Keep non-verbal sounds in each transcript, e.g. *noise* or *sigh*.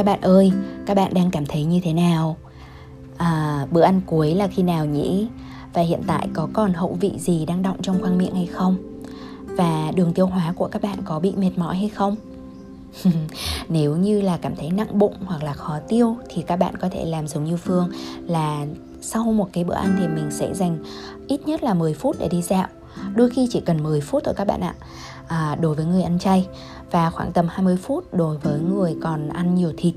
Các bạn ơi các bạn đang cảm thấy như thế nào? À, bữa ăn cuối là khi nào nhỉ? Và hiện tại có còn hậu vị gì đang động trong khoang miệng hay không? Và đường tiêu hóa của các bạn có bị mệt mỏi hay không? *laughs* Nếu như là cảm thấy nặng bụng hoặc là khó tiêu thì các bạn có thể làm giống như Phương là sau một cái bữa ăn thì mình sẽ dành ít nhất là 10 phút để đi dạo. Đôi khi chỉ cần 10 phút thôi các bạn ạ. À, đối với người ăn chay và khoảng tầm 20 phút đối với người còn ăn nhiều thịt.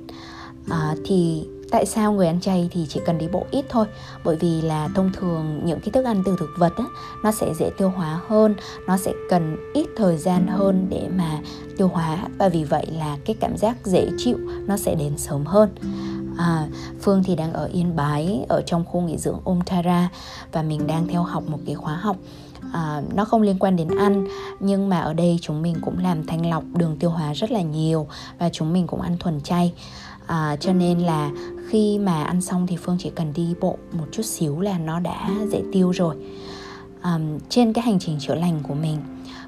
À, thì tại sao người ăn chay thì chỉ cần đi bộ ít thôi? Bởi vì là thông thường những cái thức ăn từ thực vật á, nó sẽ dễ tiêu hóa hơn nó sẽ cần ít thời gian hơn để mà tiêu hóa. Và vì vậy là cái cảm giác dễ chịu nó sẽ đến sớm hơn. À, Phương thì đang ở Yên Bái ở trong khu nghỉ dưỡng Omtara và mình đang theo học một cái khóa học à, nó không liên quan đến ăn nhưng mà ở đây chúng mình cũng làm thanh lọc đường tiêu hóa rất là nhiều và chúng mình cũng ăn thuần chay. À, cho nên là khi mà ăn xong thì phương chỉ cần đi bộ một chút xíu là nó đã dễ tiêu rồi. À, trên cái hành trình chữa lành của mình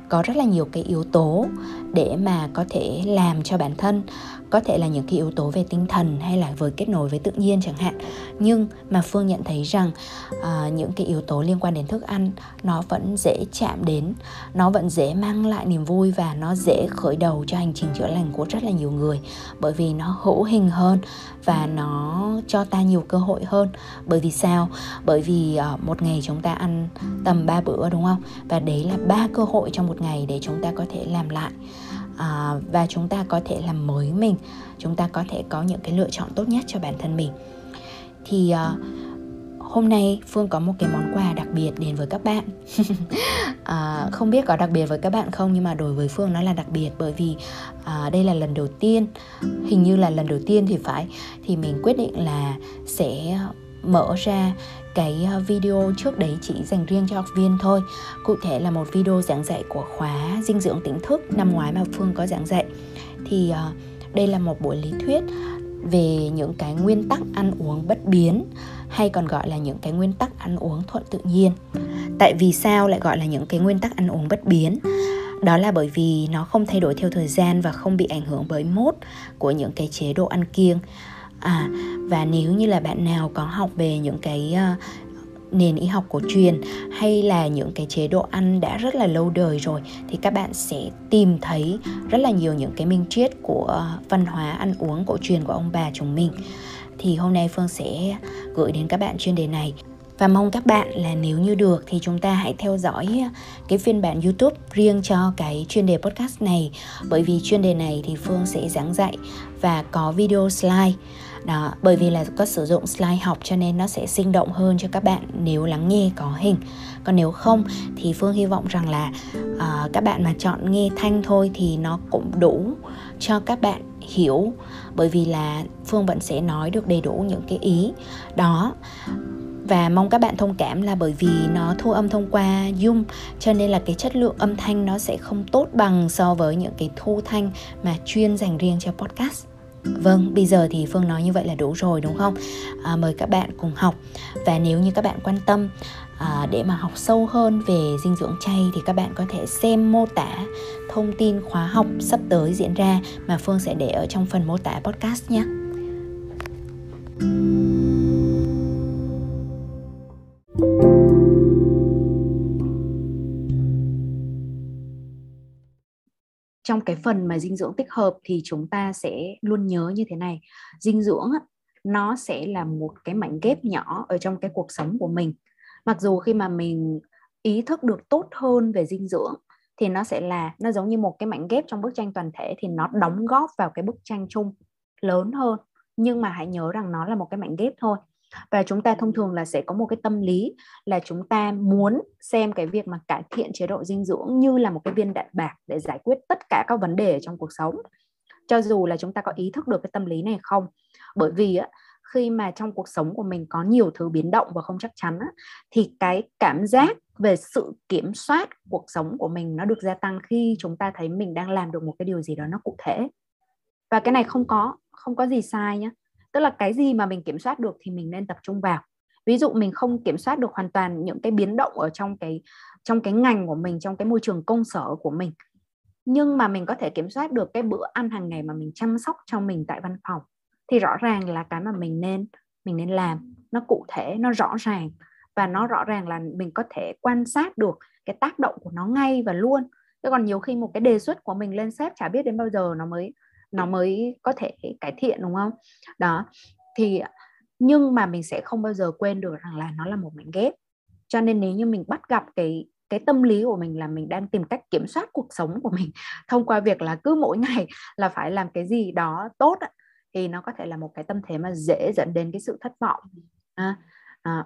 có rất là nhiều cái yếu tố để mà có thể làm cho bản thân có thể là những cái yếu tố về tinh thần hay là với kết nối với tự nhiên chẳng hạn. Nhưng mà phương nhận thấy rằng uh, những cái yếu tố liên quan đến thức ăn nó vẫn dễ chạm đến nó vẫn dễ mang lại niềm vui và nó dễ khởi đầu cho hành trình chữa lành của rất là nhiều người. Bởi vì nó hữu hình hơn và nó cho ta nhiều cơ hội hơn. Bởi vì sao? Bởi vì uh, một ngày chúng ta ăn tầm 3 bữa đúng không? Và đấy là ba cơ hội trong một ngày để chúng ta có thể làm lại à, và chúng ta có thể làm mới mình. Chúng ta có thể có những cái lựa chọn tốt nhất cho bản thân mình. Thì à, hôm nay phương có một cái món quà đặc biệt đến với các bạn. *laughs* À, không biết có đặc biệt với các bạn không nhưng mà đối với phương nó là đặc biệt bởi vì à, đây là lần đầu tiên hình như là lần đầu tiên thì phải thì mình quyết định là sẽ mở ra cái ờ, video trước đấy chỉ dành riêng cho học viên thôi. Cụ thể là một video giảng dạy của khóa dinh dưỡng tỉnh thức năm ngoái mà phương có giảng dạy. Thì ờ, đây là một buổi lý thuyết về những cái nguyên tắc ăn uống bất biến, hay còn gọi là những cái nguyên tắc ăn uống thuận tự nhiên. Tại vì sao lại gọi là những cái nguyên tắc ăn uống bất biến? Đó là bởi vì nó không thay đổi theo thời gian và không bị ảnh hưởng bởi mốt của những cái chế độ ăn kiêng à và nếu như là bạn nào có học về những cái uh, nền y học cổ truyền hay là những cái chế độ ăn đã rất là lâu đời rồi thì các bạn sẽ tìm thấy rất là nhiều những cái minh triết của ờ, văn hóa ăn uống cổ truyền của ông bà chúng mình. Thì hôm nay phương sẽ gửi đến các bạn chuyên đề này. Và mong các bạn là nếu như được thì chúng ta hãy theo dõi ờ, cái phiên bản YouTube riêng cho cái chuyên đề podcast này. Bởi vì chuyên đề này thì Phương sẽ giảng dạy và có video slide đó bởi vì là có sử dụng slide học cho nên nó sẽ sinh động hơn cho các bạn nếu lắng nghe có hình còn nếu không thì phương hy vọng rằng là uh, các bạn mà chọn nghe thanh thôi thì nó cũng đủ cho các bạn hiểu bởi vì là phương vẫn sẽ nói được đầy đủ những cái ý đó và mong các bạn thông cảm là bởi vì nó thu âm thông qua Zoom cho nên là cái chất lượng âm thanh nó sẽ không tốt bằng so với những cái thu thanh mà chuyên dành riêng cho podcast. Vâng, bây giờ thì Phương nói như vậy là đủ rồi đúng không? À, mời các bạn cùng học và nếu như các bạn quan tâm à, để mà học sâu hơn về dinh dưỡng chay thì các bạn có thể xem mô tả thông tin khóa học sắp tới diễn ra mà Phương sẽ để ở trong phần mô tả podcast nhé. Trong cái phần mà dinh dưỡng tích hợp thì chúng ta sẽ luôn nhớ như thế này. Dinh dưỡng nó sẽ là một cái mảnh ghép nhỏ ở trong cái cuộc sống của mình. Mặc dù khi mà mình ý thức được tốt hơn về dinh dưỡng thì nó sẽ là, nó giống như một cái mảnh ghép trong bức tranh toàn thể thì nó đóng góp vào cái bức tranh chung lớn hơn. Nhưng mà hãy nhớ rằng nó là một cái mảnh ghép thôi và chúng ta thông thường là sẽ có một cái tâm lý là chúng ta muốn xem cái việc mà cải thiện chế độ dinh dưỡng như là một cái viên đạn bạc để giải quyết tất cả các vấn đề trong cuộc sống. Cho dù là chúng ta có ý thức được cái tâm lý này không bởi vì á khi mà trong cuộc sống của mình có nhiều thứ biến động và không chắc chắn á, thì cái cảm giác về sự kiểm soát cuộc sống của mình nó được gia tăng khi chúng ta thấy mình đang làm được một cái điều gì đó nó cụ thể. Và cái này không có không có gì sai nhé tức là cái gì mà mình kiểm soát được thì mình nên tập trung vào. Ví dụ mình không kiểm soát được hoàn toàn những cái biến động ở trong cái trong cái ngành của mình, trong cái môi trường công sở của mình. Nhưng mà mình có thể kiểm soát được cái bữa ăn hàng ngày mà mình chăm sóc cho mình tại văn phòng, thì rõ ràng là cái mà mình nên mình nên làm, nó cụ thể, nó rõ ràng. Và nó rõ ràng là mình có thể quan sát được cái tác động của nó ngay và luôn. Chứ còn nhiều khi một cái đề xuất của mình lên sếp chả biết đến bao giờ nó mới nó mới có thể cải thiện đúng không? Đó thì nhưng mà mình sẽ không bao giờ quên được rằng là nó là một mảnh ghép. Cho nên nếu như mình bắt gặp cái cái tâm lý của mình là mình đang tìm cách kiểm soát cuộc sống của mình *laughs* thông qua việc là cứ mỗi ngày *laughs* là phải làm cái gì đó tốt thì nó có thể là một cái tâm thế mà dễ dẫn đến cái sự thất vọng. À, à,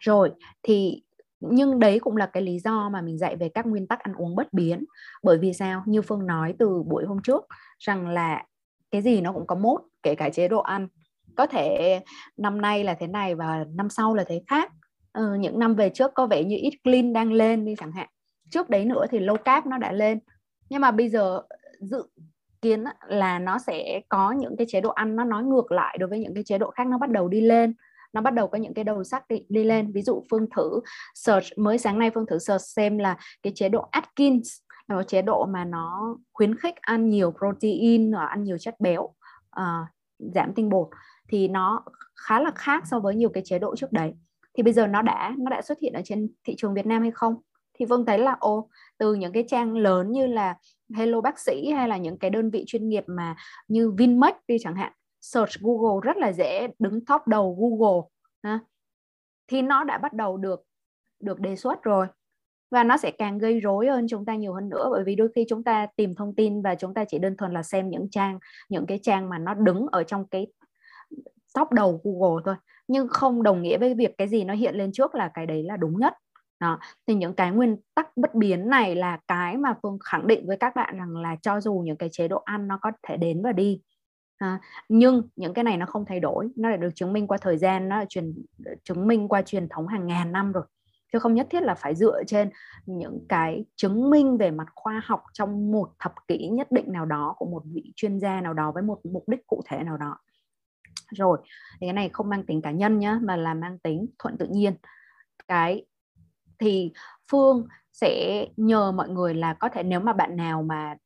rồi thì nhưng đấy cũng là cái lý do mà mình dạy về các nguyên tắc ăn uống bất biến. Bởi vì sao? Như phương nói từ buổi hôm trước rằng là cái gì nó cũng có mốt kể cả chế độ ăn. Có thể năm nay là thế này và năm sau là thế khác. Ừ, những năm về trước có vẻ như ít clean đang lên đi chẳng hạn. Trước đấy nữa thì low carb nó đã lên. Nhưng mà bây giờ dự kiến là nó sẽ có những cái chế độ ăn nó nói ngược lại đối với những cái chế độ khác nó bắt đầu đi lên nó bắt đầu có những cái đầu sắc đi, đi lên. Ví dụ phương thử search mới sáng nay phương thử search xem là cái chế độ Atkins là một chế độ mà nó khuyến khích ăn nhiều protein và ăn nhiều chất béo uh, giảm tinh bột. Thì nó khá là khác so với nhiều cái chế độ trước đấy. Thì bây giờ nó đã nó đã xuất hiện ở trên thị trường Việt Nam hay không? Thì Vâng thấy là ô từ những cái trang lớn như là Hello bác sĩ hay là những cái đơn vị chuyên nghiệp mà như Vinmec đi chẳng hạn search Google rất là dễ đứng top đầu Google, ha. thì nó đã bắt đầu được được đề xuất rồi. Và nó sẽ càng gây rối hơn chúng ta nhiều hơn nữa, bởi vì đôi khi chúng ta tìm thông tin và chúng ta chỉ đơn thuần là xem những trang, những cái trang mà nó đứng ở trong cái top đầu Google thôi. Nhưng không đồng nghĩa với việc cái gì nó hiện lên trước là cái đấy là đúng nhất. Đó. Thì những cái nguyên tắc bất biến này là cái mà phương khẳng định với các bạn rằng là cho dù những cái chế độ ăn nó có thể đến và đi à, nhưng những cái này nó không thay đổi nó đã được chứng minh qua thời gian nó là truyền chứng minh qua truyền thống hàng ngàn năm rồi. Chứ không nhất thiết là phải dựa trên những cái chứng minh về mặt khoa học trong một thập kỷ nhất định nào đó của một vị chuyên gia nào đó với một mục đích cụ thể nào đó. Rồi thì cái này không mang tính cá nhân nhá mà là mang tính thuận tự nhiên. Cái thì phương sẽ nhờ mọi người là có thể nếu mà bạn nào mà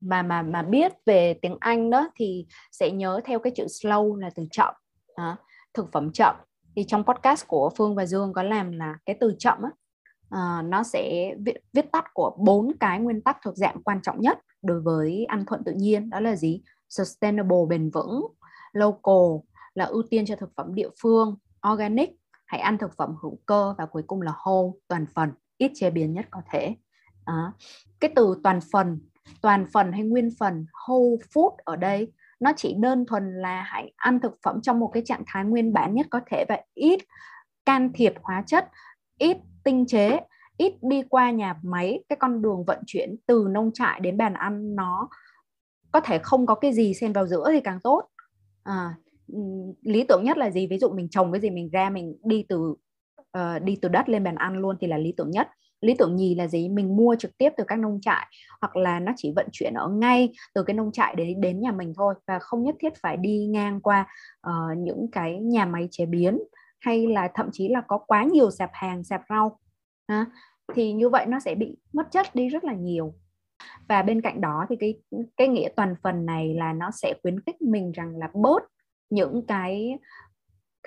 mà mà mà biết về tiếng Anh đó thì sẽ nhớ theo cái chữ slow là từ chậm. À, thực phẩm chậm. Thì trong podcast của Phương và Dương có làm là cái từ chậm á à, nó sẽ viết, viết tắt của bốn cái nguyên tắc thuộc dạng quan trọng nhất đối với ăn thuận tự nhiên. Đó là gì? Sustainable bền vững local là ưu tiên cho thực phẩm địa phương organic hãy ăn thực phẩm hữu cơ và cuối cùng là whole toàn phần ít chế biến nhất có thể. À, cái từ toàn phần toàn phần hay nguyên phần whole food ở đây. Nó chỉ đơn thuần là hãy ăn thực phẩm trong một cái trạng thái nguyên bản nhất có thể và ít can thiệp hóa chất ít tinh chế ít đi qua nhà máy. Cái con đường vận chuyển từ nông trại đến bàn ăn nó có thể không có cái gì xen vào giữa thì càng tốt. À, lý tưởng nhất là gì? Ví dụ mình trồng cái gì mình ra mình đi từ uh, đi từ đất lên bàn ăn luôn thì là lý tưởng nhất lý tưởng nhì là gì? Mình mua trực tiếp từ các nông trại hoặc là nó chỉ vận chuyển ở ngay từ cái nông trại đến đến nhà mình thôi và không nhất thiết phải đi ngang qua uh, những cái nhà máy chế biến hay là thậm chí là có quá nhiều sạp hàng sạp rau. À, thì như vậy nó sẽ bị mất chất đi rất là nhiều. Và bên cạnh đó thì cái cái nghĩa toàn phần này là nó sẽ khuyến khích mình rằng là bớt những cái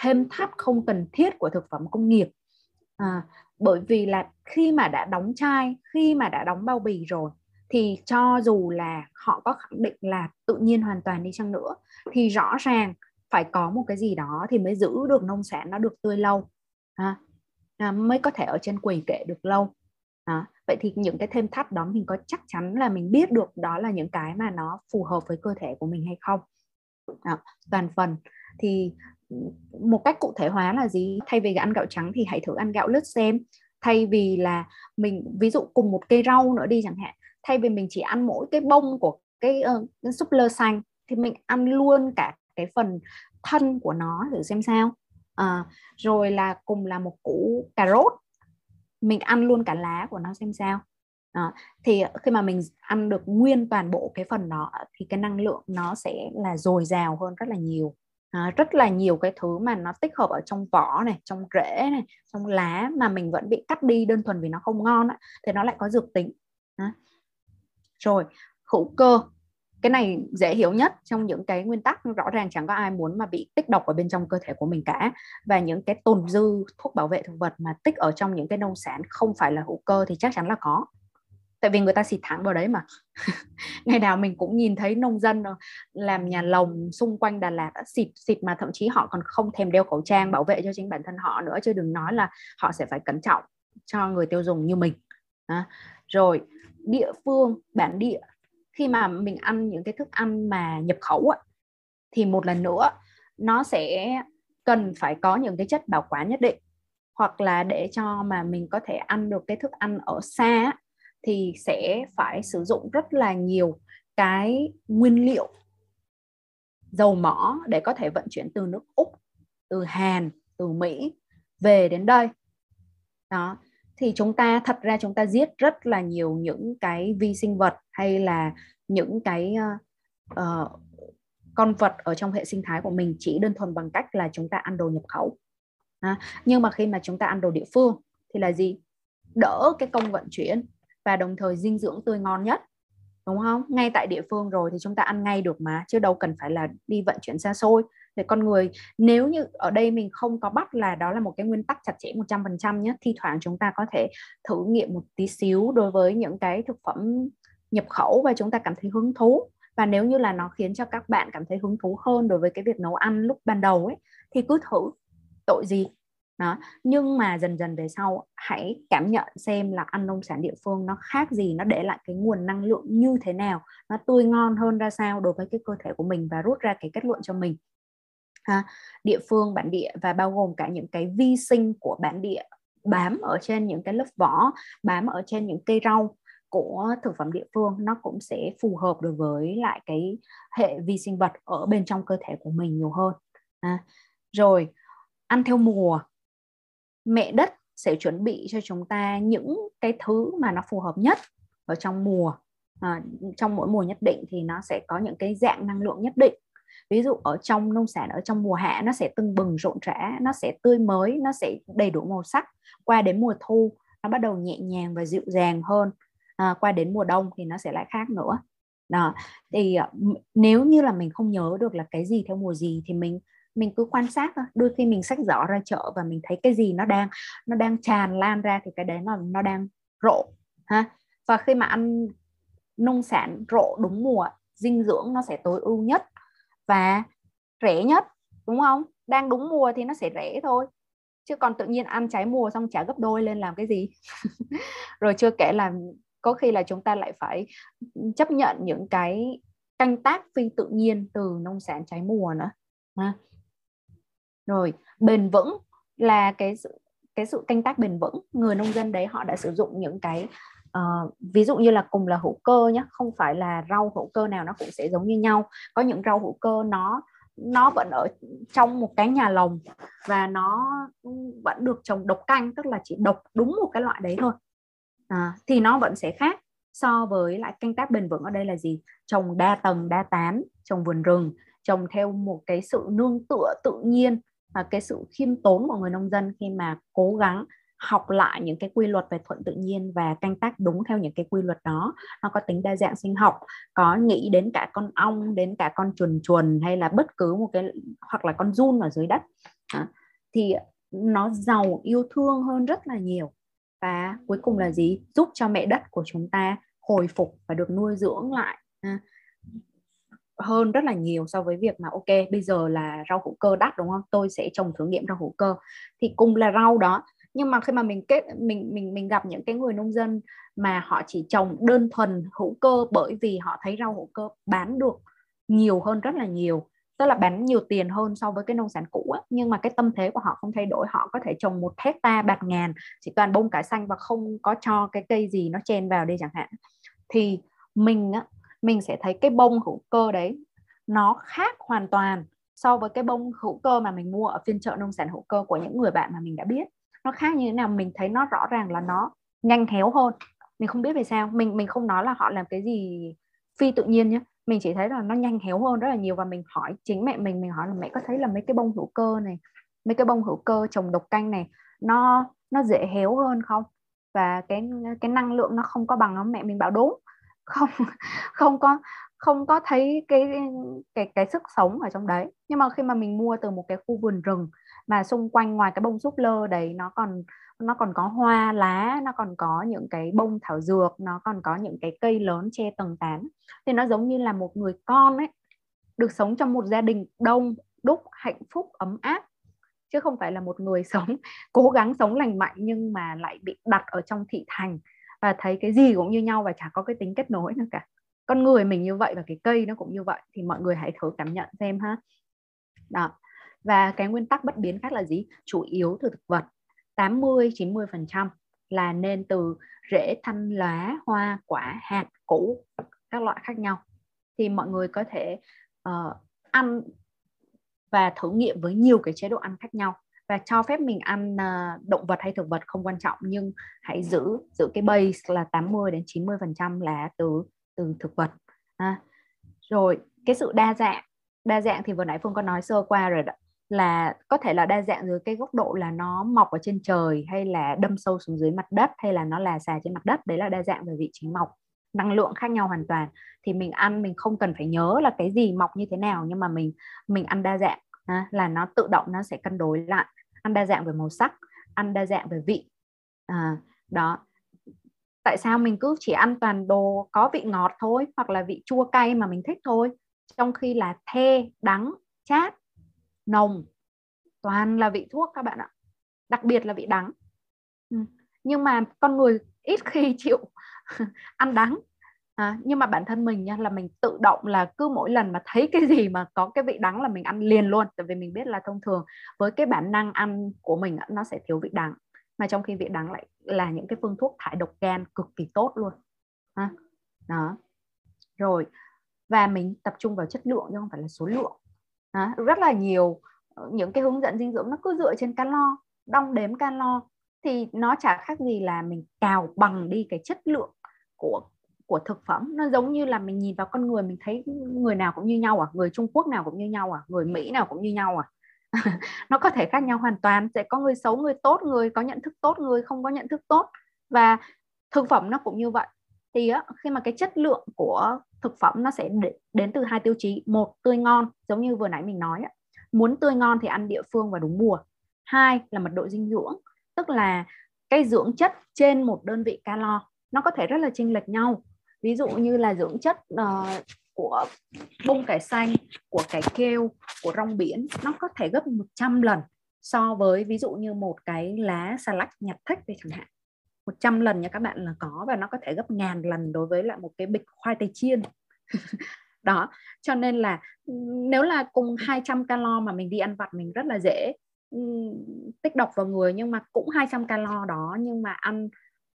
thêm thắt không cần thiết của thực phẩm công nghiệp. À, bởi vì là khi mà đã đóng chai khi mà đã đóng bao bì rồi thì cho dù là họ có khẳng định là tự nhiên hoàn toàn đi chăng nữa thì rõ ràng phải có một cái gì đó thì mới giữ được nông sản nó được tươi lâu à, à, mới có thể ở trên quầy kệ được lâu à, vậy thì những cái thêm thắt đó mình có chắc chắn là mình biết được đó là những cái mà nó phù hợp với cơ thể của mình hay không à, toàn phần thì một cách cụ thể hóa là gì? Thay vì ăn gạo trắng thì hãy thử ăn gạo lứt xem. Thay vì là mình ví dụ cùng một cây rau nữa đi chẳng hạn thay vì mình chỉ ăn mỗi cái bông của cái, uh, cái súp lơ xanh thì mình ăn luôn cả cái phần thân của nó thử xem sao. À, rồi là cùng là một củ cà rốt mình ăn luôn cả lá của nó xem sao. À, thì khi mà mình ăn được nguyên toàn bộ cái phần đó thì cái năng lượng nó sẽ là dồi dào hơn rất là nhiều à, rất là nhiều cái thứ mà nó tích hợp ở trong vỏ này trong rễ này trong lá mà mình vẫn bị cắt đi đơn thuần vì nó không ngon á, thì nó lại có dược tính. À. rồi hữu cơ. Cái này dễ hiểu nhất trong những cái nguyên tắc rõ ràng chẳng có ai muốn mà bị tích độc ở bên trong cơ thể của mình cả. Và những cái tồn dư thuốc bảo vệ thực vật mà tích ở trong những cái nông sản không phải là hữu cơ thì chắc chắn là có tại vì người ta xịt thẳng vào đấy mà. *laughs* Ngày nào mình cũng nhìn thấy nông dân ờ, làm nhà lồng xung quanh Đà Lạt xịt xịt mà thậm chí họ còn không thèm đeo khẩu trang bảo vệ cho chính bản thân họ nữa chứ đừng nói là họ sẽ phải cẩn trọng cho người tiêu dùng như mình. À, rồi địa phương bản địa. Khi mà mình ăn những cái thức ăn mà nhập khẩu á, thì một lần nữa nó sẽ cần phải có những cái chất bảo quản nhất định. Hoặc là để cho mà mình có thể ăn được cái thức ăn ở xa thì sẽ phải sử dụng rất là nhiều cái nguyên liệu dầu mỏ để có thể vận chuyển từ nước Úc, từ Hàn, từ Mỹ về đến đây. Đó, thì chúng ta thật ra chúng ta giết rất là nhiều những cái vi sinh vật hay là những cái uh, con vật ở trong hệ sinh thái của mình chỉ đơn thuần bằng cách là chúng ta ăn đồ nhập khẩu. À, nhưng mà khi mà chúng ta ăn đồ địa phương thì là gì? Đỡ cái công vận chuyển và đồng thời dinh dưỡng tươi ngon nhất, đúng không? Ngay tại địa phương rồi thì chúng ta ăn ngay được mà, chứ đâu cần phải là đi vận chuyển xa xôi. Để con người, nếu như ở đây mình không có bắt là đó là một cái nguyên tắc chặt chẽ 100% nhé, thi thoảng chúng ta có thể thử nghiệm một tí xíu đối với những cái thực phẩm nhập khẩu và chúng ta cảm thấy hứng thú. Và nếu như là nó khiến cho các bạn cảm thấy hứng thú hơn đối với cái việc nấu ăn lúc ban đầu ấy, thì cứ thử. Tội gì? Đó nhưng mà dần dần về sau hãy cảm nhận xem là ăn nông sản địa phương nó khác gì nó để lại cái nguồn năng lượng như thế nào nó tươi ngon hơn ra sao đối với cái cơ thể của mình và rút ra cái kết luận cho mình. À, địa phương bản địa và bao gồm cả những cái vi sinh của bản địa bám ở trên những cái lớp vỏ bám ở trên những cây rau của thực phẩm địa phương nó cũng sẽ phù hợp được với lại cái hệ vi sinh vật ở bên trong cơ thể của mình nhiều hơn. À, rồi ăn theo mùa mẹ đất sẽ chuẩn bị cho chúng ta những cái thứ mà nó phù hợp nhất ở trong mùa. À, trong mỗi mùa nhất định thì nó sẽ có những cái dạng năng lượng nhất định. Ví dụ ở trong nông sản ở trong mùa hạ nó sẽ tưng bừng rộn rã nó sẽ tươi mới nó sẽ đầy đủ màu sắc. Qua đến mùa thu nó bắt đầu nhẹ nhàng và dịu dàng hơn. À, qua đến mùa đông thì nó sẽ lại khác nữa. Đó thì à, nếu như là mình không nhớ được là cái gì theo mùa gì thì mình mình cứ quan sát thôi. Đôi khi mình sách giỏ ra chợ và mình thấy cái gì nó đang nó đang tràn lan ra thì cái đấy nó nó đang rộ, ha. Và khi mà ăn nông sản rộ đúng mùa, dinh dưỡng nó sẽ tối ưu nhất và rẻ nhất, đúng không? Đang đúng mùa thì nó sẽ rẻ thôi. Chứ còn tự nhiên ăn trái mùa xong trả gấp đôi lên làm cái gì. *laughs* Rồi chưa kể là có khi là chúng ta lại phải chấp nhận những cái canh tác phi tự nhiên từ nông sản trái mùa nữa, ha rồi bền vững là cái sự cái sự canh tác bền vững. Người nông dân đấy họ đã sử dụng những cái uh, ví dụ như là cùng là hữu cơ nhé không phải là rau hữu cơ nào nó cũng sẽ giống như nhau. Có những rau hữu cơ nó nó vẫn ở trong một cái nhà lồng và nó vẫn được trồng độc canh tức là chỉ độc đúng một cái loại đấy thôi. À, thì nó vẫn sẽ khác so với lại canh tác bền vững ở đây là gì? Trồng đa tầng đa tán trồng vườn rừng trồng theo một cái sự nương tựa tự nhiên à, cái sự khiêm tốn của người nông dân khi mà cố gắng học lại những cái quy luật về thuận tự nhiên và canh tác đúng theo những cái quy luật đó nó có tính đa dạng sinh học có nghĩ đến cả con ong đến cả con chuồn chuồn hay là bất cứ một cái hoặc là con run ở dưới đất. À, thì nó giàu yêu thương hơn rất là nhiều. Và cuối cùng là gì? Giúp cho mẹ đất của chúng ta hồi phục và được nuôi dưỡng lại. À, hơn rất là nhiều so với việc mà, ok, bây giờ là rau hữu cơ đắt, đúng không? Tôi sẽ trồng thử nghiệm rau hữu cơ. Thì cùng là rau đó. Nhưng mà khi mà mình kết, mình mình mình gặp những cái người nông dân mà họ chỉ trồng đơn thuần hữu cơ bởi vì họ thấy rau hữu cơ bán được nhiều hơn rất là nhiều, tức là bán nhiều tiền hơn so với cái nông sản cũ á. nhưng mà cái tâm thế của họ không thay đổi, họ có thể trồng một hecta bạt ngàn, chỉ toàn bông cải xanh và không có cho cái cây gì nó chen vào đây chẳng hạn. Thì mình á mình sẽ thấy cái bông hữu cơ đấy nó khác hoàn toàn so với cái bông hữu cơ mà mình mua ở phiên chợ nông sản hữu cơ của những người bạn mà mình đã biết. Nó khác như thế nào mình thấy nó rõ ràng là nó nhanh héo hơn. Mình không biết vì sao. Mình mình không nói là họ làm cái gì phi tự nhiên nhé mình chỉ thấy là nó nhanh héo hơn rất là nhiều và mình hỏi chính mẹ mình mình hỏi là mẹ có thấy là mấy cái bông hữu cơ này, mấy cái bông hữu cơ trồng độc canh này nó nó dễ héo hơn không? Và cái cái năng lượng nó không có bằng không? Mẹ mình bảo đúng không không có không có thấy cái cái cái sức sống ở trong đấy. Nhưng mà khi mà mình mua từ một cái khu vườn rừng mà xung quanh ngoài cái bông súp lơ đấy, nó còn nó còn có hoa lá, nó còn có những cái bông thảo dược, nó còn có những cái cây lớn che tầng tán, thì nó giống như là một người con ấy, được sống trong một gia đình đông, đúc, hạnh phúc, ấm áp. Chứ không phải là một người *laughs* sống, cố gắng sống lành mạnh nhưng mà lại bị đặt ở trong thị thành và thấy cái gì cũng như nhau và chả có cái tính kết nối nào cả. Con người mình như vậy và cái cây nó cũng như vậy thì mọi người hãy thử cảm nhận xem ha. Đó. Và cái nguyên tắc bất biến khác là gì? Chủ yếu từ thực vật. 80 90 phần trăm là nên từ rễ thanh lá hoa quả hạt củ các loại khác nhau. Thì mọi người có thể uh, ăn và thử nghiệm với nhiều cái chế độ ăn khác nhau và cho phép mình ăn uh, động vật hay thực vật không quan trọng nhưng hãy giữ giữ cái base là 80 đến 90 phần trăm là từ từ thực vật à, rồi cái sự đa dạng đa dạng thì vừa nãy phương có nói sơ qua rồi đó là có thể là đa dạng dưới cái góc độ là nó mọc ở trên trời hay là đâm sâu xuống dưới mặt đất hay là nó là xà trên mặt đất đấy là đa dạng về vị trí mọc. Năng lượng khác nhau hoàn toàn. Thì mình ăn mình không cần phải nhớ là cái gì mọc như thế nào nhưng mà mình mình ăn đa dạng à, là nó tự động nó sẽ cân đối lại ăn đa dạng về màu sắc ăn đa dạng về vị. À, đó. Tại sao mình cứ chỉ ăn toàn đồ có vị ngọt thôi hoặc là vị chua cay mà mình thích thôi? Trong khi là the đắng chát nồng toàn là vị thuốc các bạn ạ. Đặc biệt là vị đắng. Ừ. nhưng mà con người ít khi *laughs* chịu *laughs* ăn đắng à, nhưng mà bản thân mình nha là mình tự động là cứ mỗi lần mà thấy cái gì mà có cái vị đắng là mình ăn liền luôn. Tại vì mình biết là thông thường với cái bản năng ăn của mình nó sẽ thiếu vị đắng. Mà trong khi vị đắng lại là những cái phương thuốc thải độc gan cực kỳ tốt luôn. Ha đó. Rồi và mình tập trung vào chất lượng chứ không phải là số lượng. Đó. rất là nhiều ờ, những cái hướng dẫn dinh dưỡng nó cứ dựa trên calo đong đếm calo. Thì nó chả khác gì là mình cào bằng đi cái chất lượng của của thực phẩm nó giống như là mình nhìn vào con người mình thấy người nào cũng như nhau à? Người Trung Quốc nào cũng như nhau à? Người Mỹ nào cũng như nhau à? *laughs* Nó có thể khác nhau hoàn toàn sẽ có người xấu người tốt người có nhận thức tốt người không có nhận thức tốt. Và thực phẩm nó cũng như vậy. Thì á, khi mà cái chất lượng của thực phẩm nó sẽ đến từ hai tiêu chí. Một tươi ngon giống như vừa nãy mình nói á. muốn tươi ngon thì ăn địa phương và đúng mùa. Hai là mật độ dinh dưỡng tức là cái dưỡng chất trên một đơn vị calo nó có thể rất là chênh lệch nhau ví dụ như là dưỡng chất uh, của bông cải xanh của cải kêu của rong biển nó có thể gấp 100 lần so với ví dụ như một cái lá xà lách nhặt thách đây chẳng hạn. 100 lần nha các bạn là có và nó có thể gấp ngàn lần đối với lại một cái bịch khoai tây chiên. *laughs* Đó cho nên là nếu là cùng 200 calo mà mình đi ăn vặt mình rất là dễ tích độc vào người nhưng mà cũng 200 calo đó nhưng mà ăn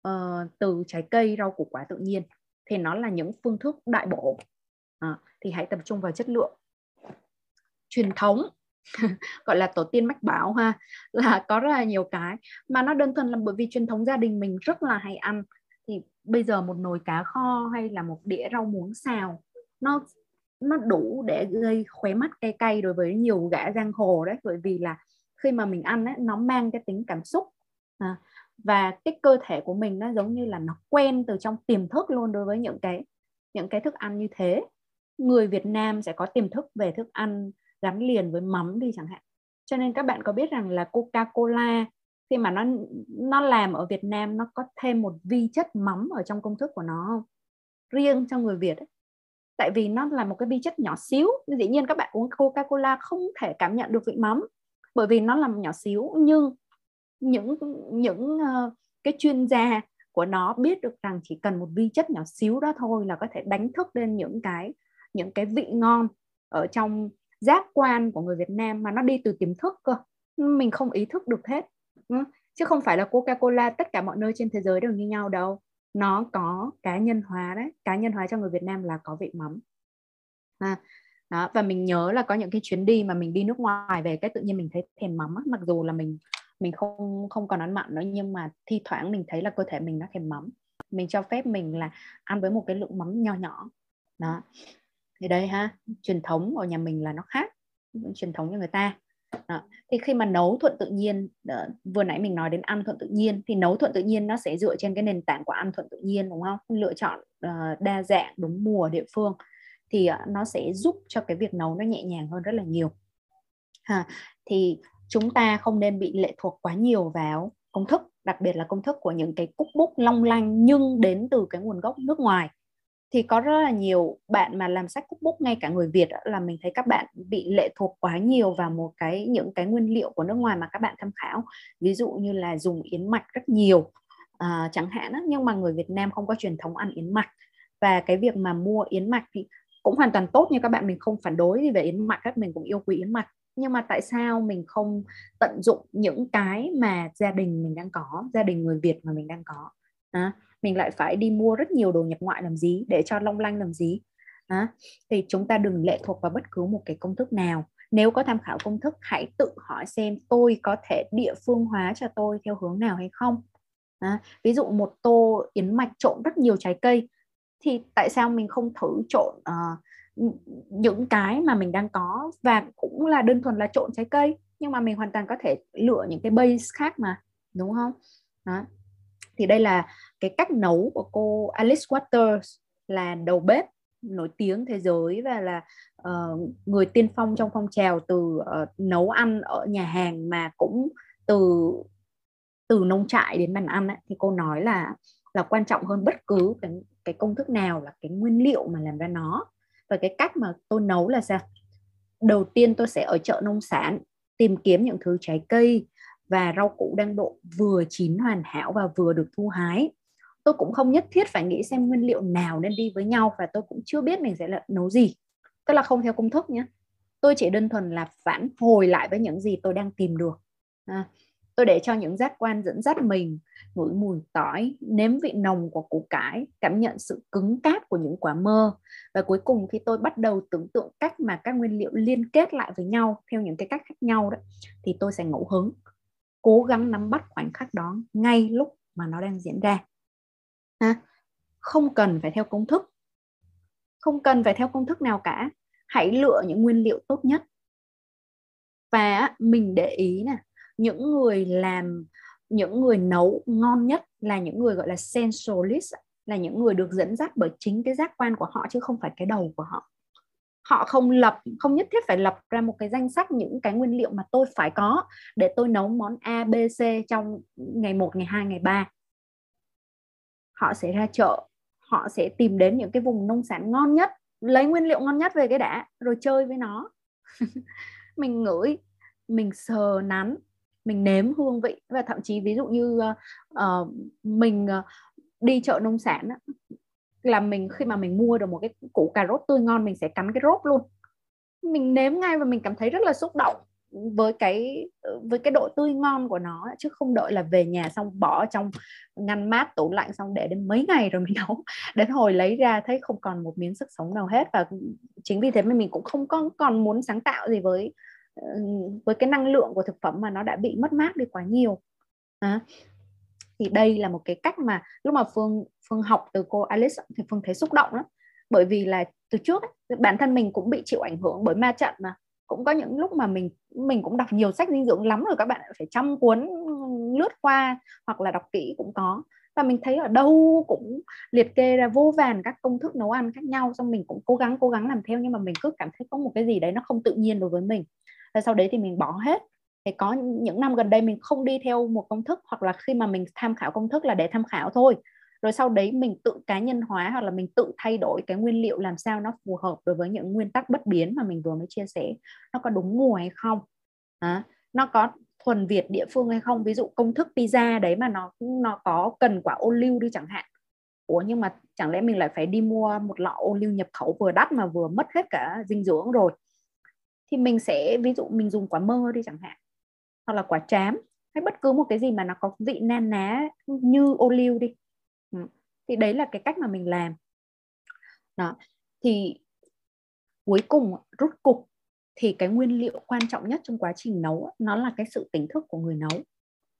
uh, từ trái cây rau củ quả tự nhiên thì nó là những phương thức đại bổ. À, thì hãy tập trung vào chất lượng. Truyền thống *laughs* gọi là tổ tiên mách bảo ha là có rất là nhiều cái. Mà nó đơn thuần là bởi vì truyền thống gia đình mình rất là hay ăn. Thì bây giờ một nồi cá kho hay là một đĩa rau muống xào nó nó đủ để gây khóe mắt cay cay đối với nhiều gã giang hồ đấy. Bởi vì là khi mà mình ăn ấy, nó mang cái tính cảm xúc. À, và cái cơ thể của mình nó giống như là nó quen từ trong tiềm thức luôn đối với những cái những cái thức ăn như thế. Người Việt Nam sẽ có tiềm thức về thức ăn gắn liền với mắm đi chẳng hạn. Cho nên các bạn có biết rằng là Coca-Cola, khi mà nó nó làm ở Việt Nam, nó có thêm một vi chất mắm ở trong công thức của nó không? Riêng cho người Việt ấy. tại vì nó là một cái vi chất nhỏ xíu. Dĩ nhiên các bạn uống coca cola không thể cảm nhận được vị mắm, bởi vì nó làm nhỏ xíu. Nhưng những những uh, cái chuyên gia của nó biết được rằng chỉ cần một vi chất nhỏ xíu đó thôi là có thể đánh thức lên những cái những cái vị ngon ở trong giác quan của người Việt Nam mà nó đi từ tiềm thức cơ. Mình không ý thức được hết ừ. chứ không phải là Coca-Cola tất cả mọi nơi trên thế giới đều như nhau đâu. Nó có cá nhân hóa đấy cá nhân hóa cho người Việt Nam là có vị mắm. À, đó và mình nhớ là có những cái chuyến đi mà mình đi nước ngoài về cái tự nhiên mình thấy thèm mắm mặc dù là mình mình không không còn ăn mặn nữa nhưng mà thi thoảng mình thấy là cơ thể mình nó thèm mắm. Mình cho phép mình là ăn với một cái lượng mắm nho nhỏ. Đó. Thì đây ha truyền thống ở nhà mình là nó khác truyền thống như người ta. Đó. thì khi mà nấu thuận tự nhiên đó, vừa nãy mình nói đến ăn thuận tự nhiên thì nấu thuận tự nhiên nó sẽ dựa trên cái nền tảng của ăn thuận tự nhiên đúng không? Lựa chọn uh, đa dạng đúng mùa địa phương. Thì uh, nó sẽ giúp cho cái việc nấu nó nhẹ nhàng hơn rất là nhiều. Ha thì chúng ta không nên bị lệ thuộc quá nhiều vào công thức đặc biệt là công thức của những cái cúc bút long lanh nhưng đến từ cái nguồn gốc nước ngoài. Thì có rất là nhiều bạn mà làm sách cúc bút ngay cả người Việt là mình thấy các bạn bị lệ thuộc quá nhiều vào một cái những cái nguyên liệu của nước ngoài mà các bạn tham khảo. Ví dụ như là dùng yến mạch rất nhiều à, chẳng hạn đó nhưng mà người Việt Nam không có truyền thống ăn yến mạch. Và cái việc mà mua yến mạch thì cũng hoàn toàn tốt như các bạn mình không phản đối gì về yến mạch các mình cũng yêu quý yến mạch nhưng mà tại sao mình không tận dụng những cái mà gia đình mình đang có gia đình người Việt mà mình đang có? À, mình lại phải đi mua rất nhiều đồ nhập ngoại làm gì? Để cho long lanh làm gì? À, thì chúng ta đừng lệ thuộc vào bất cứ một cái công thức nào. Nếu có tham khảo công thức hãy tự hỏi xem tôi có thể địa phương hóa cho tôi theo hướng nào hay không. À, ví dụ một tô yến mạch trộn rất nhiều trái cây thì tại sao mình không thử trộn uh, những cái mà mình đang có và cũng là đơn thuần là trộn trái cây nhưng mà mình hoàn toàn có thể lựa những cái base khác mà đúng không? Đó. thì đây là cái cách nấu của cô Alice Waters là đầu bếp nổi tiếng thế giới và là uh, người tiên phong trong phong trào từ uh, nấu ăn ở nhà hàng mà cũng từ từ nông trại đến bàn ăn ấy, thì cô nói là là quan trọng hơn bất cứ cái, cái công thức nào là cái nguyên liệu mà làm ra nó và cái cách mà tôi nấu là sao? Đầu tiên tôi sẽ ở chợ nông sản tìm kiếm những thứ trái cây và rau củ đang độ vừa chín hoàn hảo và vừa được thu hái. Tôi cũng không nhất thiết phải nghĩ xem nguyên liệu nào nên đi với nhau và tôi cũng chưa biết mình sẽ là nấu gì. Tức là không theo công thức nhé tôi chỉ đơn thuần là phản hồi lại với những gì tôi đang tìm được. À, tôi để cho những giác quan dẫn dắt mình ngửi mùi tỏi nếm vị nồng của củ cải cảm nhận sự cứng cáp của những quả mơ. Và cuối cùng khi tôi bắt đầu tưởng tượng cách mà các nguyên liệu liên kết lại với nhau theo những cái cách khác nhau đó thì tôi sẽ ngẫu hứng cố gắng nắm bắt khoảnh khắc đó ngay lúc mà nó đang diễn ra. À, không cần phải theo công thức. Không cần phải theo công thức nào cả. Hãy lựa những nguyên liệu tốt nhất. Và mình để ý nè những người làm những người nấu ngon nhất là những người gọi là sensualist là những người được dẫn dắt bởi chính cái giác quan của họ chứ không phải cái đầu của họ. Họ không lập không nhất thiết phải lập ra một cái danh sách những cái nguyên liệu mà tôi phải có để tôi nấu món A B C trong ngày 1, ngày 2, ngày 3 họ sẽ ra chợ họ sẽ tìm đến những cái vùng nông sản ngon nhất lấy nguyên liệu ngon nhất về cái đã rồi chơi với nó. *laughs* Mình ngửi mình sờ nắn mình nếm hương vị. Và thậm chí ví dụ như uh, mình uh, đi chợ nông sản là mình khi mà mình mua được một cái củ cà rốt tươi ngon mình sẽ cắn cái rốt luôn. Mình nếm ngay và mình cảm thấy rất là xúc động với cái với cái độ tươi ngon của nó chứ không đợi là về nhà xong bỏ trong ngăn mát tủ lạnh xong để đến mấy ngày rồi mình *laughs* nấu đến hồi lấy ra thấy không còn một miếng sức sống nào hết. Và chính vì thế mà mình cũng không có còn muốn sáng tạo gì với với cái năng lượng của thực phẩm mà nó đã bị mất mát đi quá nhiều. À, thì đây là một cái cách mà lúc mà phương phương học từ cô Alice thì phương thấy xúc động lắm. Bởi vì là từ trước ấy, bản thân mình cũng bị chịu ảnh hưởng bởi ma trận mà. Cũng có những lúc mà mình mình cũng đọc nhiều sách dinh dưỡng lắm rồi các bạn phải trăm cuốn lướt qua hoặc là đọc kỹ cũng có. Và mình thấy ở đâu cũng liệt kê ra vô vàn các công thức nấu ăn khác nhau xong mình cũng cố gắng cố gắng làm theo nhưng mà mình cứ cảm thấy có một cái gì đấy nó không tự nhiên đối với mình rồi sau đấy thì mình bỏ hết. Thì có những năm gần đây mình không đi theo một công thức hoặc là khi mà mình tham khảo công thức là để tham khảo thôi. Rồi sau đấy mình tự cá nhân hóa hoặc là mình tự thay đổi cái nguyên liệu làm sao nó phù hợp đối với những nguyên tắc bất biến mà mình vừa mới chia sẻ. Nó có đúng mùa hay không? À, nó có thuần việt địa phương hay không? Ví dụ công thức pizza đấy mà nó nó có cần quả ô liu đi chẳng hạn. Ủa nhưng mà chẳng lẽ mình lại phải đi mua một lọ ô liu nhập khẩu vừa đắt mà vừa mất hết cả dinh dưỡng rồi? Thì mình sẽ, ví dụ mình dùng quả mơ đi chẳng hạn, hoặc là quả trám, hay bất cứ một cái gì mà nó có vị nan ná như ô liu đi. Ừ. thì đấy là cái cách mà mình làm. Đó, thì cuối cùng, rút cục, thì cái nguyên liệu quan trọng nhất trong quá trình nấu nó là cái sự tỉnh thức của người nấu.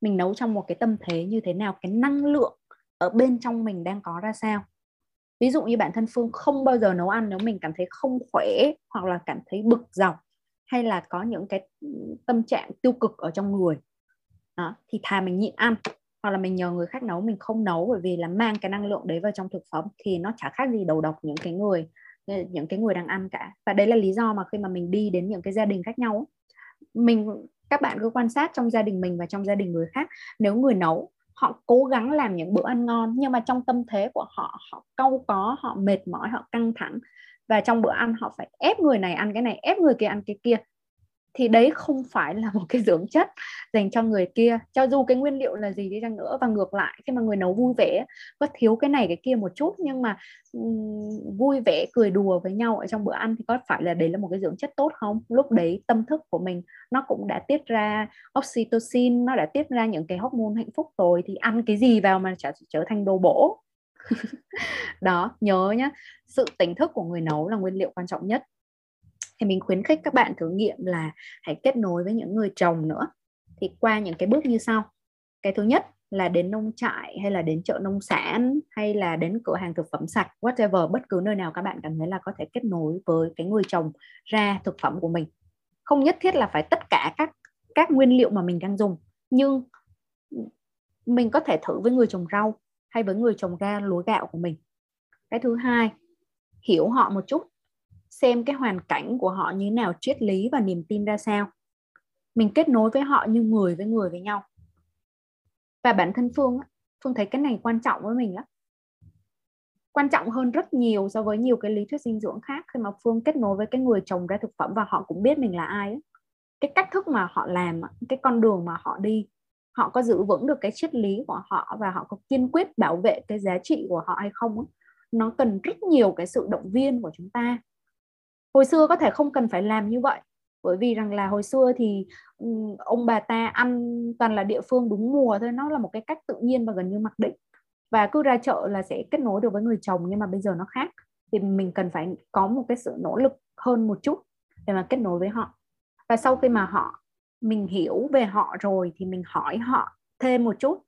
Mình nấu trong một cái tâm thế như thế nào, cái năng lượng ở bên trong mình đang có ra sao. Ví dụ như bản thân phương không bao giờ nấu ăn nếu mình cảm thấy không khỏe hoặc là cảm thấy bực dọc hay là có những cái ừ, tâm trạng tiêu cực ở trong người. Đó, thì thà mình nhịn ăn hoặc là mình nhờ người khác nấu mình không nấu bởi vì là mang cái năng lượng đấy vào trong thực phẩm thì nó chả khác gì đầu độc những cái người ờ, những cái người đang ăn cả. Và đấy là lý do mà khi mà mình đi đến những cái gia đình khác nhau mình các bạn cứ quan sát trong gia đình mình và trong gia đình người khác nếu người nấu họ cố gắng làm những bữa ăn ngon nhưng mà trong tâm thế của họ họ cau có họ mệt mỏi họ căng thẳng và trong bữa ăn họ phải ép người này ăn cái này ép người kia ăn cái kia. Thì đấy không phải là một cái dưỡng chất dành cho người kia. Cho dù cái nguyên liệu là gì đi chăng nữa và ngược lại khi mà người nấu vui vẻ có thiếu cái này cái kia một chút nhưng mà um, vui vẻ cười đùa với nhau ở trong bữa ăn thì có phải là đấy là một cái dưỡng chất tốt không? Lúc đấy tâm thức của mình nó cũng đã tiết ra oxytocin nó đã tiết ra những cái hormone hạnh phúc rồi thì ăn cái gì vào mà trở trở thành đồ bổ? *laughs* đó, nhớ nhá, sự tỉnh thức của người nấu là nguyên liệu quan trọng nhất. Thì mình khuyến khích các bạn thử nghiệm là hãy kết nối với những người trồng nữa. Thì qua những cái bước như sau. Cái thứ nhất là đến nông trại hay là đến chợ nông sản hay là đến cửa hàng thực phẩm sạch, whatever, bất cứ nơi nào các bạn cảm thấy là có thể kết nối với cái người trồng ra thực phẩm của mình. Không nhất thiết là phải tất cả các các nguyên liệu mà mình đang dùng, nhưng mình có thể thử với người trồng rau hay với người trồng ra lúa gạo của mình. Cái thứ hai, hiểu họ một chút, xem cái hoàn cảnh của họ như nào, triết lý và niềm tin ra sao. Mình kết nối với họ như người với người với nhau. Và bản thân phương phương thấy cái này quan trọng với mình lắm. Quan trọng hơn rất nhiều so với nhiều cái lý thuyết dinh dưỡng khác. Khi mà phương kết nối với cái người trồng ra thực phẩm và họ cũng biết mình là ai ấy. cái cách thức mà họ làm cái con đường mà họ đi họ có giữ vững được cái triết lý của họ và họ có kiên quyết bảo vệ cái giá trị của họ hay không nó cần rất nhiều cái sự động viên của chúng ta. Hồi xưa có thể không cần phải làm như vậy, bởi vì rằng là hồi xưa thì ông bà ta ăn toàn là địa phương đúng mùa thôi, nó là một cái cách tự nhiên và gần như mặc định. Và cứ ra chợ là sẽ kết nối được với người chồng nhưng mà bây giờ nó khác, thì mình cần phải có một cái sự nỗ lực hơn một chút để mà kết nối với họ. Và sau khi mà họ mình hiểu về họ rồi thì mình hỏi họ thêm một chút.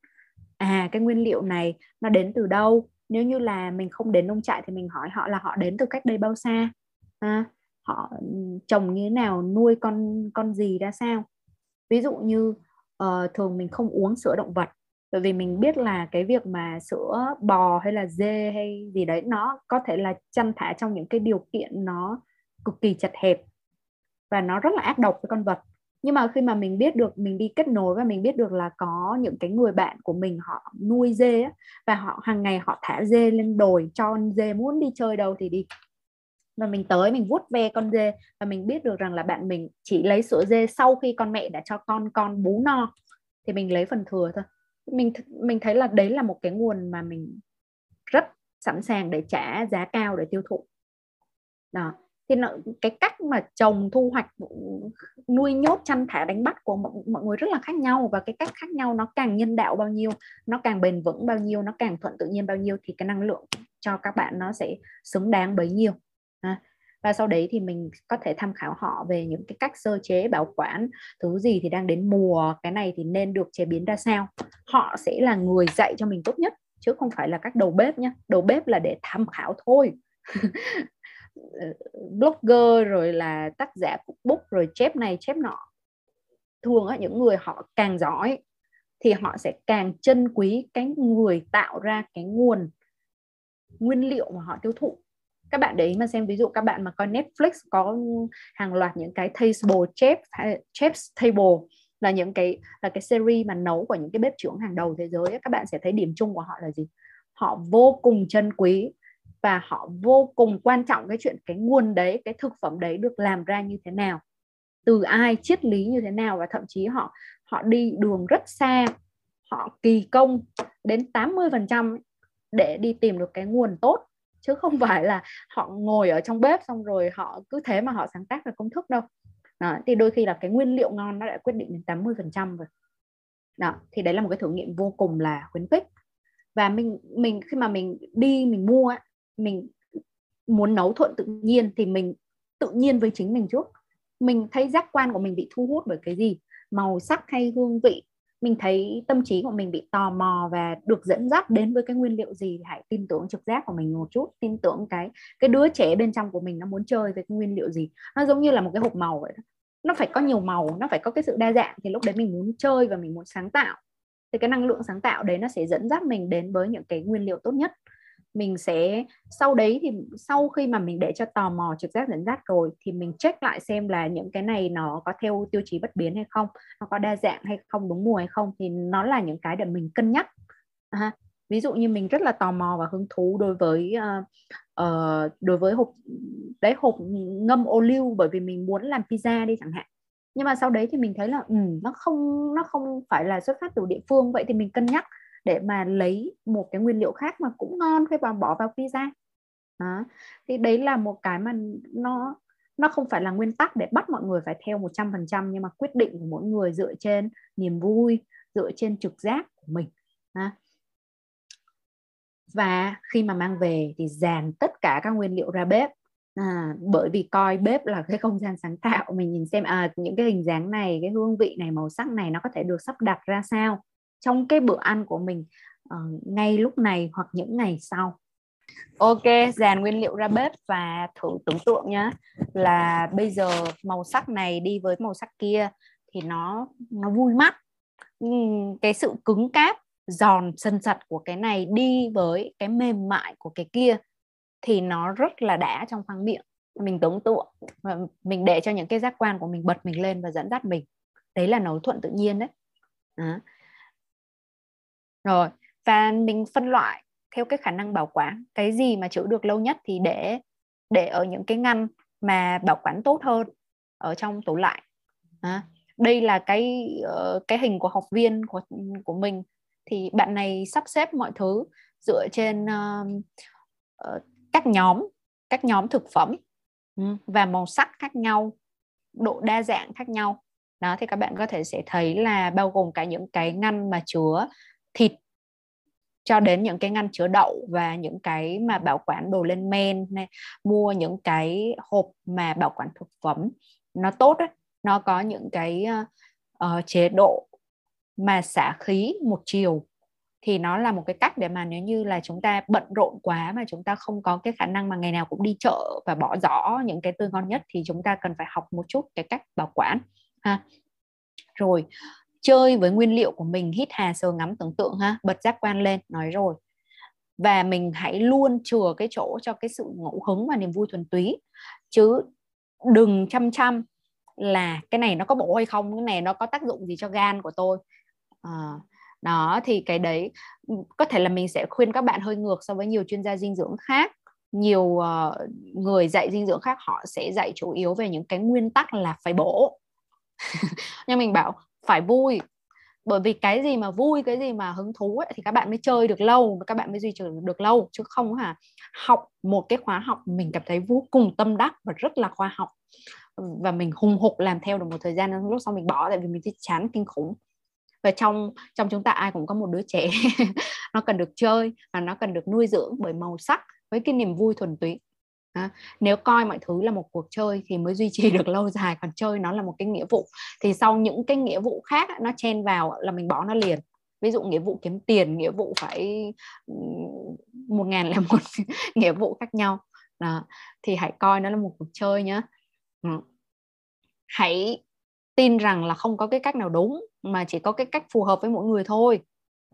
À cái nguyên liệu này nó đến từ đâu? Nếu như là mình không đến nông trại thì mình hỏi họ là họ đến từ cách đây bao xa? À, họ trồng như thế nào? Nuôi con con gì ra sao? Ví dụ như uh, thường mình không uống sữa động vật bởi vì mình biết là cái việc mà sữa bò hay là dê hay gì đấy nó có thể là chăn thả trong những cái điều kiện nó cực kỳ chật hẹp và nó rất là ác độc với con vật nhưng mà khi mà mình biết được mình đi kết nối và mình biết được là có những cái người bạn của mình họ nuôi dê á, và họ hàng ngày họ thả dê lên đồi cho con dê muốn đi chơi đâu thì đi. Và mình tới mình vuốt ve con dê và mình biết được rằng là bạn mình chỉ lấy sữa dê sau khi con mẹ đã cho con con bú no thì mình lấy phần thừa thôi. Mình mình thấy là đấy là một cái nguồn mà mình rất sẵn sàng để trả giá cao để tiêu thụ. Đó thì nó, cái cách mà trồng thu hoạch nuôi nhốt chăn thả đánh bắt của mọi, mọi người rất là khác nhau và cái cách khác nhau nó càng nhân đạo bao nhiêu nó càng bền vững bao nhiêu nó càng thuận tự nhiên bao nhiêu thì cái năng lượng cho các bạn nó sẽ xứng đáng bấy nhiêu. À, và sau đấy thì mình có thể tham khảo họ về những cái cách sơ chế bảo quản thứ gì thì đang đến mùa cái này thì nên được chế biến ra sao. Họ sẽ là người dạy cho mình tốt nhất chứ không phải là các đầu bếp nhé đầu bếp là để tham khảo thôi. *laughs* blogger, rồi là tác giả cookbook rồi chép này, chép nọ. Thường á, những người họ càng giỏi thì họ sẽ càng trân quý cái người tạo ra cái nguồn, nguyên liệu mà họ tiêu thụ. Các bạn để ý mà xem, ví dụ các bạn mà coi Netflix có hàng loạt những cái table chef chef's table là những cái, là cái series mà nấu của những cái bếp trưởng hàng đầu thế giới các bạn sẽ thấy điểm chung của họ là gì? Họ vô cùng trân quý và họ vô cùng quan trọng cái chuyện cái nguồn đấy cái thực phẩm đấy được làm ra như thế nào từ ai triết lý như thế nào và thậm chí họ họ đi đường rất xa họ kỳ công đến 80% để đi tìm được cái nguồn tốt chứ không phải là họ ngồi ở trong bếp xong rồi họ cứ thế mà họ sáng tác ra công thức đâu. Đó, thì đôi khi là cái nguyên liệu ngon nó đã quyết định đến 80 phần trăm rồi. Đó thì đấy là một cái thử nghiệm vô cùng là khuyến khích. Và mình mình khi mà mình đi mình mua mình muốn nấu thuận tự nhiên thì mình tự nhiên với chính mình trước. Mình thấy giác quan của mình bị thu hút bởi cái gì? Màu sắc hay hương vị? Mình thấy tâm trí của mình bị tò mò và được dẫn dắt đến với cái nguyên liệu gì? Hãy tin tưởng trực giác của mình một chút, tin tưởng cái cái đứa trẻ bên trong của mình nó muốn chơi với cái nguyên liệu gì. Nó giống như là một cái hộp màu vậy đó. Nó phải có nhiều màu, nó phải có cái sự đa dạng thì lúc đấy mình muốn chơi và mình muốn sáng tạo. Thì cái năng lượng sáng tạo đấy nó sẽ dẫn dắt mình đến với những cái nguyên liệu tốt nhất mình sẽ sau đấy thì sau khi mà mình để cho tò mò trực giác dẫn dắt rồi thì mình check lại xem là những cái này nó có theo tiêu chí bất biến hay không nó có đa dạng hay không đúng mùa hay không thì nó là những cái để mình cân nhắc. À, ví dụ như mình rất là tò mò và hứng thú đối với uh, uh, đối với hộp đấy hộp ngâm ô liu bởi vì mình muốn làm pizza đi chẳng hạn. Nhưng mà sau đấy thì mình thấy là ừ, nó không nó không phải là xuất phát từ địa phương vậy thì mình cân nhắc để mà lấy một cái nguyên liệu khác mà cũng ngon khi mà bỏ vào pizza đó. thì đấy là một cái mà nó nó không phải là nguyên tắc để bắt mọi người phải theo 100% nhưng mà quyết định của mỗi người dựa trên niềm vui dựa trên trực giác của mình ha. và khi mà mang về thì dàn tất cả các nguyên liệu ra bếp à, bởi vì coi bếp là cái không gian sáng tạo mình nhìn xem à, những cái hình dáng này cái hương vị này màu sắc này nó có thể được sắp đặt ra sao trong cái bữa ăn của mình uh, ngay lúc này hoặc những ngày sau Ok, dàn nguyên liệu ra bếp và thử tưởng tượng nhé là bây giờ màu sắc này đi với màu sắc kia thì nó nó vui mắt. Cái sự cứng cáp, giòn sần sật của cái này đi với cái mềm mại của cái kia thì nó rất là đã trong khoang miệng. Mình tưởng tượng và mình để cho những cái giác quan của mình bật mình lên và dẫn dắt mình. Đấy là nấu thuận tự nhiên đấy. À rồi và mình phân loại theo cái khả năng bảo quản. Cái gì mà chữ được lâu nhất thì để để ở những cái ngăn mà bảo quản tốt hơn ở trong tủ lạnh. À, đây là cái ờ, cái hình của học viên của của mình. Thì bạn này sắp xếp mọi thứ dựa trên uh, các nhóm các nhóm thực phẩm ừ, và màu sắc khác nhau độ đa dạng khác nhau. Đó thì các bạn có thể sẽ thấy là bao gồm cả những cái ngăn mà chứa thịt cho đến những cái ngăn chứa đậu và những cái mà bảo quản đồ lên men này, mua những cái hộp mà bảo quản thực phẩm. Nó tốt ấy, nó có những cái uh, chế độ mà xả khí một chiều. Thì nó là một cái cách để mà nếu như là chúng ta bận rộn quá mà chúng ta không có cái khả năng mà ngày nào cũng đi chợ và bỏ rõ những cái tươi ngon nhất thì chúng ta cần phải học một chút cái cách bảo quản ha. Rồi chơi với nguyên liệu của mình hít hà sờ ngắm tưởng tượng ha bật giác quan lên nói rồi. Và mình hãy luôn chừa cái chỗ cho cái sự ngẫu hứng và niềm vui thuần túy. Chứ đừng chăm chăm là cái này nó có bổ hay không cái này nó có tác dụng gì cho gan của tôi. À, đó thì cái đấy có thể là mình sẽ khuyên các bạn hơi ngược so với nhiều chuyên gia dinh dưỡng khác. Nhiều uh, người dạy dinh dưỡng khác họ sẽ dạy chủ yếu về những cái nguyên tắc là phải bổ. *laughs* Nhưng mình bảo phải vui. Bởi vì cái gì mà vui cái gì mà hứng thú ấy, thì các bạn mới chơi được lâu các bạn mới duy trì được lâu chứ không hả? Học một cái khóa học mình cảm thấy vô cùng tâm đắc và rất là khoa học. Và mình hùng hục làm theo được một thời gian lúc sau mình bỏ tại vì mình thấy chán kinh khủng. Và trong trong chúng ta ai cũng có một đứa trẻ. *laughs* Nó cần được chơi và nó cần được nuôi dưỡng bởi màu sắc với cái niềm vui thuần túy. À, nếu coi mọi thứ là một cuộc chơi thì mới duy trì *laughs* được lâu dài còn chơi nó là một cái nghĩa vụ thì sau những cái nghĩa vụ khác nó chen vào là mình bỏ nó liền ví dụ nghĩa vụ kiếm tiền nghĩa vụ phải một ngàn là *laughs* một nghĩa vụ khác nhau đó. thì hãy coi nó là một cuộc chơi nhé ừ. hãy tin rằng là không có cái cách nào đúng mà chỉ có cái cách phù hợp với mỗi người thôi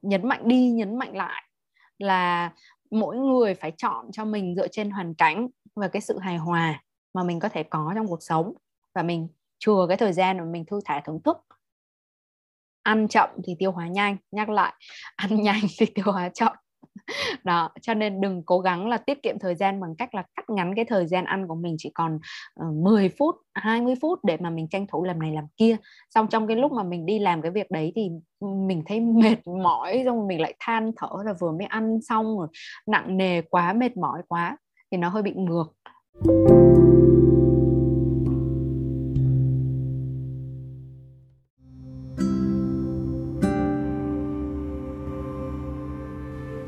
nhấn mạnh đi nhấn mạnh lại là mỗi người phải chọn cho mình dựa trên hoàn cảnh và cái sự hài hòa mà mình có thể có trong cuộc sống. Và mình chừa cái thời gian mà mình thư thả thưởng thức. Ăn chậm thì tiêu hóa nhanh, nhắc lại, *laughs* ăn nhanh thì tiêu hóa chậm. *laughs* đó cho nên đừng cố gắng là tiết kiệm thời gian bằng cách là cắt ngắn cái thời gian ăn của mình chỉ còn ờ, uh, 10 phút 20 phút để mà mình tranh thủ làm này làm kia. Xong trong cái lúc mà mình đi làm cái việc đấy thì mình thấy mệt mỏi xong rồi mình lại than thở là vừa mới ăn xong rồi nặng nề quá mệt mỏi quá thì nó hơi bị ngược.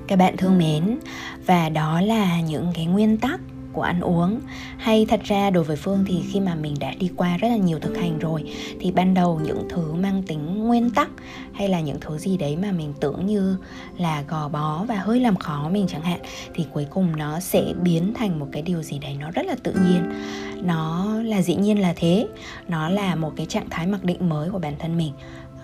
Các bạn thương mến. Và đó là những cái nguyên tắc của ăn uống. Hay thật ra đối với phương thì khi mà mình đã đi qua rất là nhiều thực hành rồi, thì ban đầu những thứ mang tính nguyên tắc hay là những thứ gì đấy mà mình tưởng như là gò bó và hơi làm khó mình chẳng hạn, thì cuối cùng nó sẽ biến thành một cái điều gì đấy nó rất là tự nhiên. Nó là dĩ nhiên là thế. Nó là một cái trạng thái mặc định mới của bản thân mình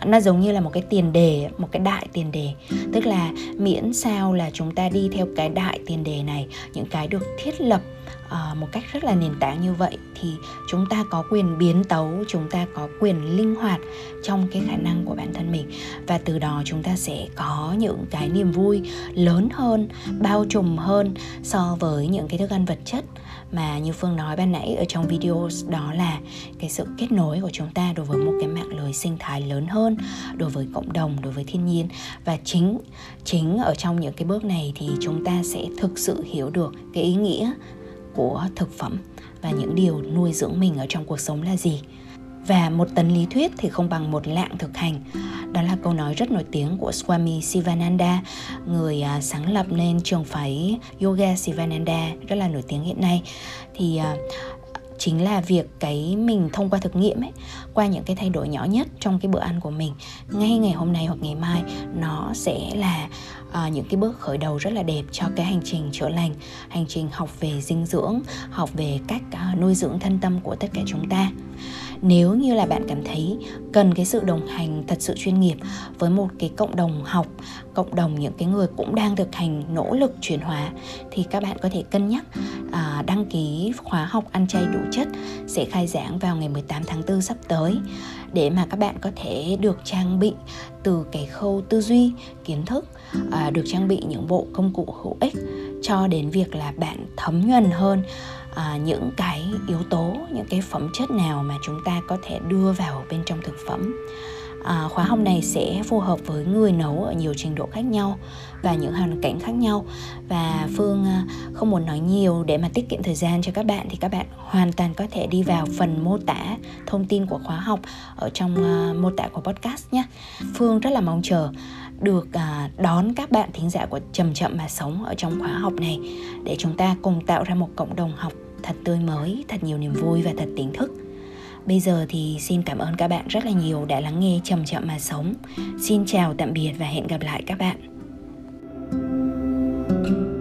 nó giống như là một cái tiền đề một cái đại tiền đề. Tức là miễn sao là chúng ta đi theo cái đại tiền đề này những cái được thiết lập uh, một cách rất là nền tảng như vậy thì chúng ta có quyền biến tấu chúng ta có quyền linh hoạt trong cái khả năng của bản thân mình. Và từ đó chúng ta sẽ có những cái niềm vui lớn hơn bao trùm hơn so với những cái thức ăn vật chất mà như phương nói ban nãy ở trong video đó là cái sự kết nối của chúng ta đối với một cái mạng lưới sinh thái lớn hơn đối với cộng đồng, đối với thiên nhiên. Và chính chính ở trong những cái bước này thì chúng ta sẽ thực sự hiểu được cái ý nghĩa của thực phẩm và những điều nuôi dưỡng mình ở trong cuộc sống là gì và một tấn lý thuyết thì không bằng một lạng thực hành. Đó là câu nói rất nổi tiếng của Swami Sivananda người à, sáng lập nên trường phái yoga Sivananda rất là nổi tiếng hiện nay. Thì à, chính là việc cái mình thông qua thực nghiệm ấy qua những cái thay đổi nhỏ nhất trong cái bữa ăn của mình ngay ngày hôm nay hoặc ngày mai nó sẽ là uh, những cái bước khởi đầu rất là đẹp cho cái hành trình chữa lành hành trình học về dinh dưỡng học về cách uh, nuôi dưỡng thân tâm của tất cả chúng ta nếu như là bạn cảm thấy cần cái sự đồng hành thật sự chuyên nghiệp với một cái cộng đồng học cộng đồng những cái người cũng đang thực hành nỗ lực chuyển hóa thì các bạn có thể cân nhắc à, đăng ký khóa học ăn chay đủ chất sẽ khai giảng vào ngày 18 tháng 4 sắp tới. Để mà các bạn có thể được trang bị từ cái khâu tư duy kiến thức à, được trang bị những bộ công cụ hữu ích cho đến việc là bạn thấm nhuần hơn à, những cái yếu tố những cái phẩm chất nào mà chúng ta có thể đưa vào bên trong thực phẩm. À, khóa học này sẽ phù hợp với người nấu ở nhiều trình độ khác nhau và những hoàn cảnh khác nhau. Và phương à, không muốn nói nhiều để mà tiết kiệm thời gian cho các bạn thì các bạn hoàn toàn có thể đi vào phần mô tả thông tin của khóa học ở trong uh, mô tả của podcast nhé. Phương rất là mong chờ được uh, đón các bạn thính giả của chậm chậm mà sống ở trong khóa học này để chúng ta cùng tạo ra một cộng đồng học thật tươi mới, thật nhiều niềm vui và thật tỉnh thức. Bây giờ thì xin cảm ơn các bạn rất là nhiều đã lắng nghe chậm chậm mà sống. Xin chào tạm biệt và hẹn gặp lại các bạn. thank you